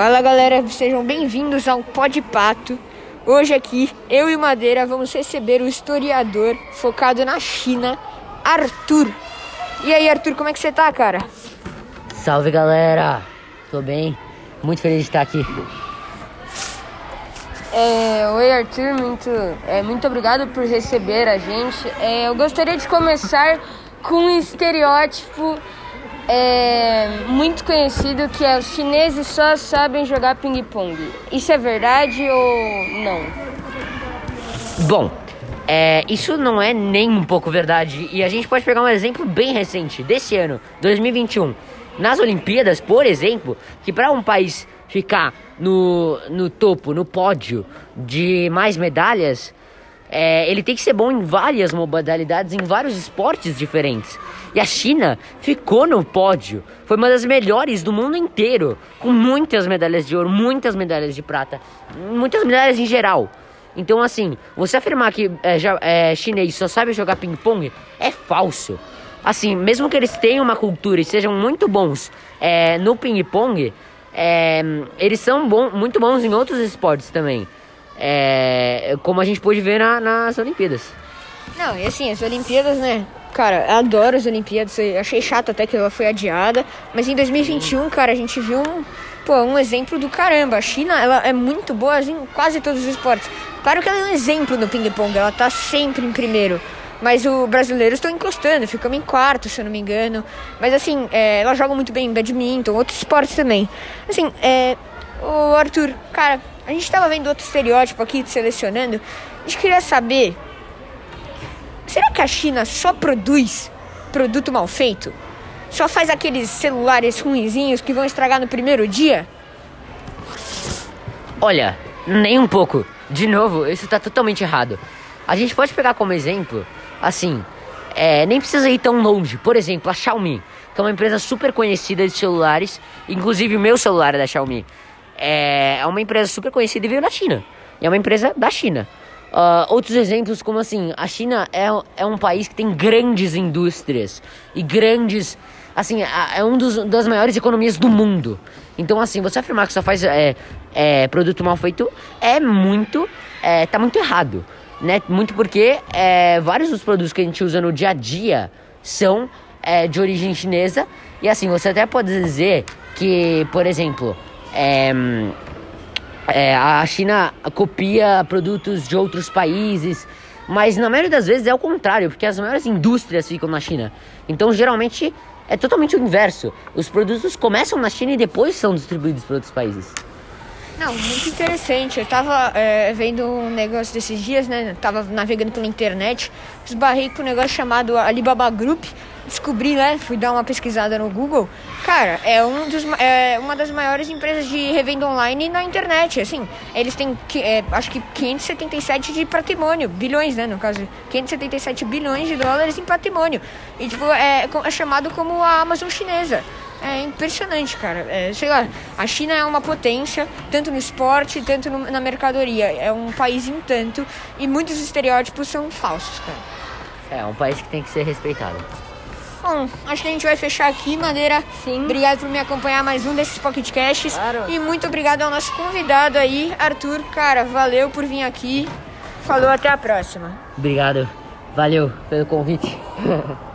Fala galera, sejam bem-vindos ao Pode Pato. Hoje aqui, eu e Madeira vamos receber o historiador focado na China, Arthur. E aí, Arthur, como é que você tá, cara? Salve galera, tô bem, muito feliz de estar aqui. É, oi, Arthur, muito, é, muito obrigado por receber a gente. É, eu gostaria de começar com um estereótipo é, muito conhecido que é os chineses só sabem jogar ping-pong. Isso é verdade ou não? Bom, é, isso não é nem um pouco verdade. E a gente pode pegar um exemplo bem recente, desse ano, 2021. Nas Olimpíadas, por exemplo, que para um país ficar no, no topo, no pódio de mais medalhas, é, ele tem que ser bom em várias modalidades, em vários esportes diferentes. E a China ficou no pódio. Foi uma das melhores do mundo inteiro. Com muitas medalhas de ouro, muitas medalhas de prata, muitas medalhas em geral. Então, assim, você afirmar que é, já, é, chinês só sabe jogar ping-pong é falso. Assim, mesmo que eles tenham uma cultura e sejam muito bons é, no ping-pong, é, eles são bom, muito bons em outros esportes também. É, como a gente pôde ver na, nas Olimpíadas. Não, e assim, as Olimpíadas, né? Cara, eu adoro as Olimpíadas. Eu achei chato até que ela foi adiada. Mas em 2021, cara, a gente viu um, pô, um exemplo do caramba. A China, ela é muito boa em quase todos os esportes. Claro que ela é um exemplo no ping-pong, ela tá sempre em primeiro. Mas os brasileiros estão encostando, ficamos em quarto, se eu não me engano. Mas assim, é, ela joga muito bem em badminton, outros esportes também. Assim, é, o Arthur, cara, a gente estava vendo outro estereótipo aqui, selecionando. A gente queria saber: será que a China só produz produto mal feito? Só faz aqueles celulares ruinzinhos que vão estragar no primeiro dia? Olha, nem um pouco. De novo, isso está totalmente errado. A gente pode pegar como exemplo, assim, é, nem precisa ir tão longe. Por exemplo, a Xiaomi, que é uma empresa super conhecida de celulares, inclusive o meu celular é da Xiaomi. É, é uma empresa super conhecida e veio da China. E é uma empresa da China. Uh, outros exemplos, como assim, a China é, é um país que tem grandes indústrias e grandes. Assim, é um dos, das maiores economias do mundo. Então, assim, você afirmar que só faz é, é, produto mal feito é muito. É, tá muito errado. Né? Muito porque é, vários dos produtos que a gente usa no dia a dia são é, de origem chinesa. E assim, você até pode dizer que, por exemplo, é, é, a China copia produtos de outros países, mas na maioria das vezes é o contrário, porque as maiores indústrias ficam na China. Então, geralmente, é totalmente o inverso. Os produtos começam na China e depois são distribuídos para outros países. Não, muito interessante. Eu tava é, vendo um negócio desses dias, né? Eu tava navegando pela internet, esbarrei com um negócio chamado Alibaba Group. Descobri, né? Fui dar uma pesquisada no Google. Cara, é, um dos, é uma das maiores empresas de revenda online na internet. Assim, eles têm, é, acho que 577 de patrimônio, bilhões, né? No caso, 577 bilhões de dólares em patrimônio. E, tipo, é, é chamado como a Amazon chinesa. É impressionante, cara. É, sei lá, a China é uma potência, tanto no esporte, tanto no, na mercadoria. É um país em tanto e muitos estereótipos são falsos, cara. É, um país que tem que ser respeitado. Bom, acho que a gente vai fechar aqui, Madeira. Sim. Obrigado por me acompanhar mais um desses podcasts. Claro. E muito obrigado ao nosso convidado aí, Arthur. Cara, valeu por vir aqui. Falou, até a próxima. Obrigado. Valeu pelo convite.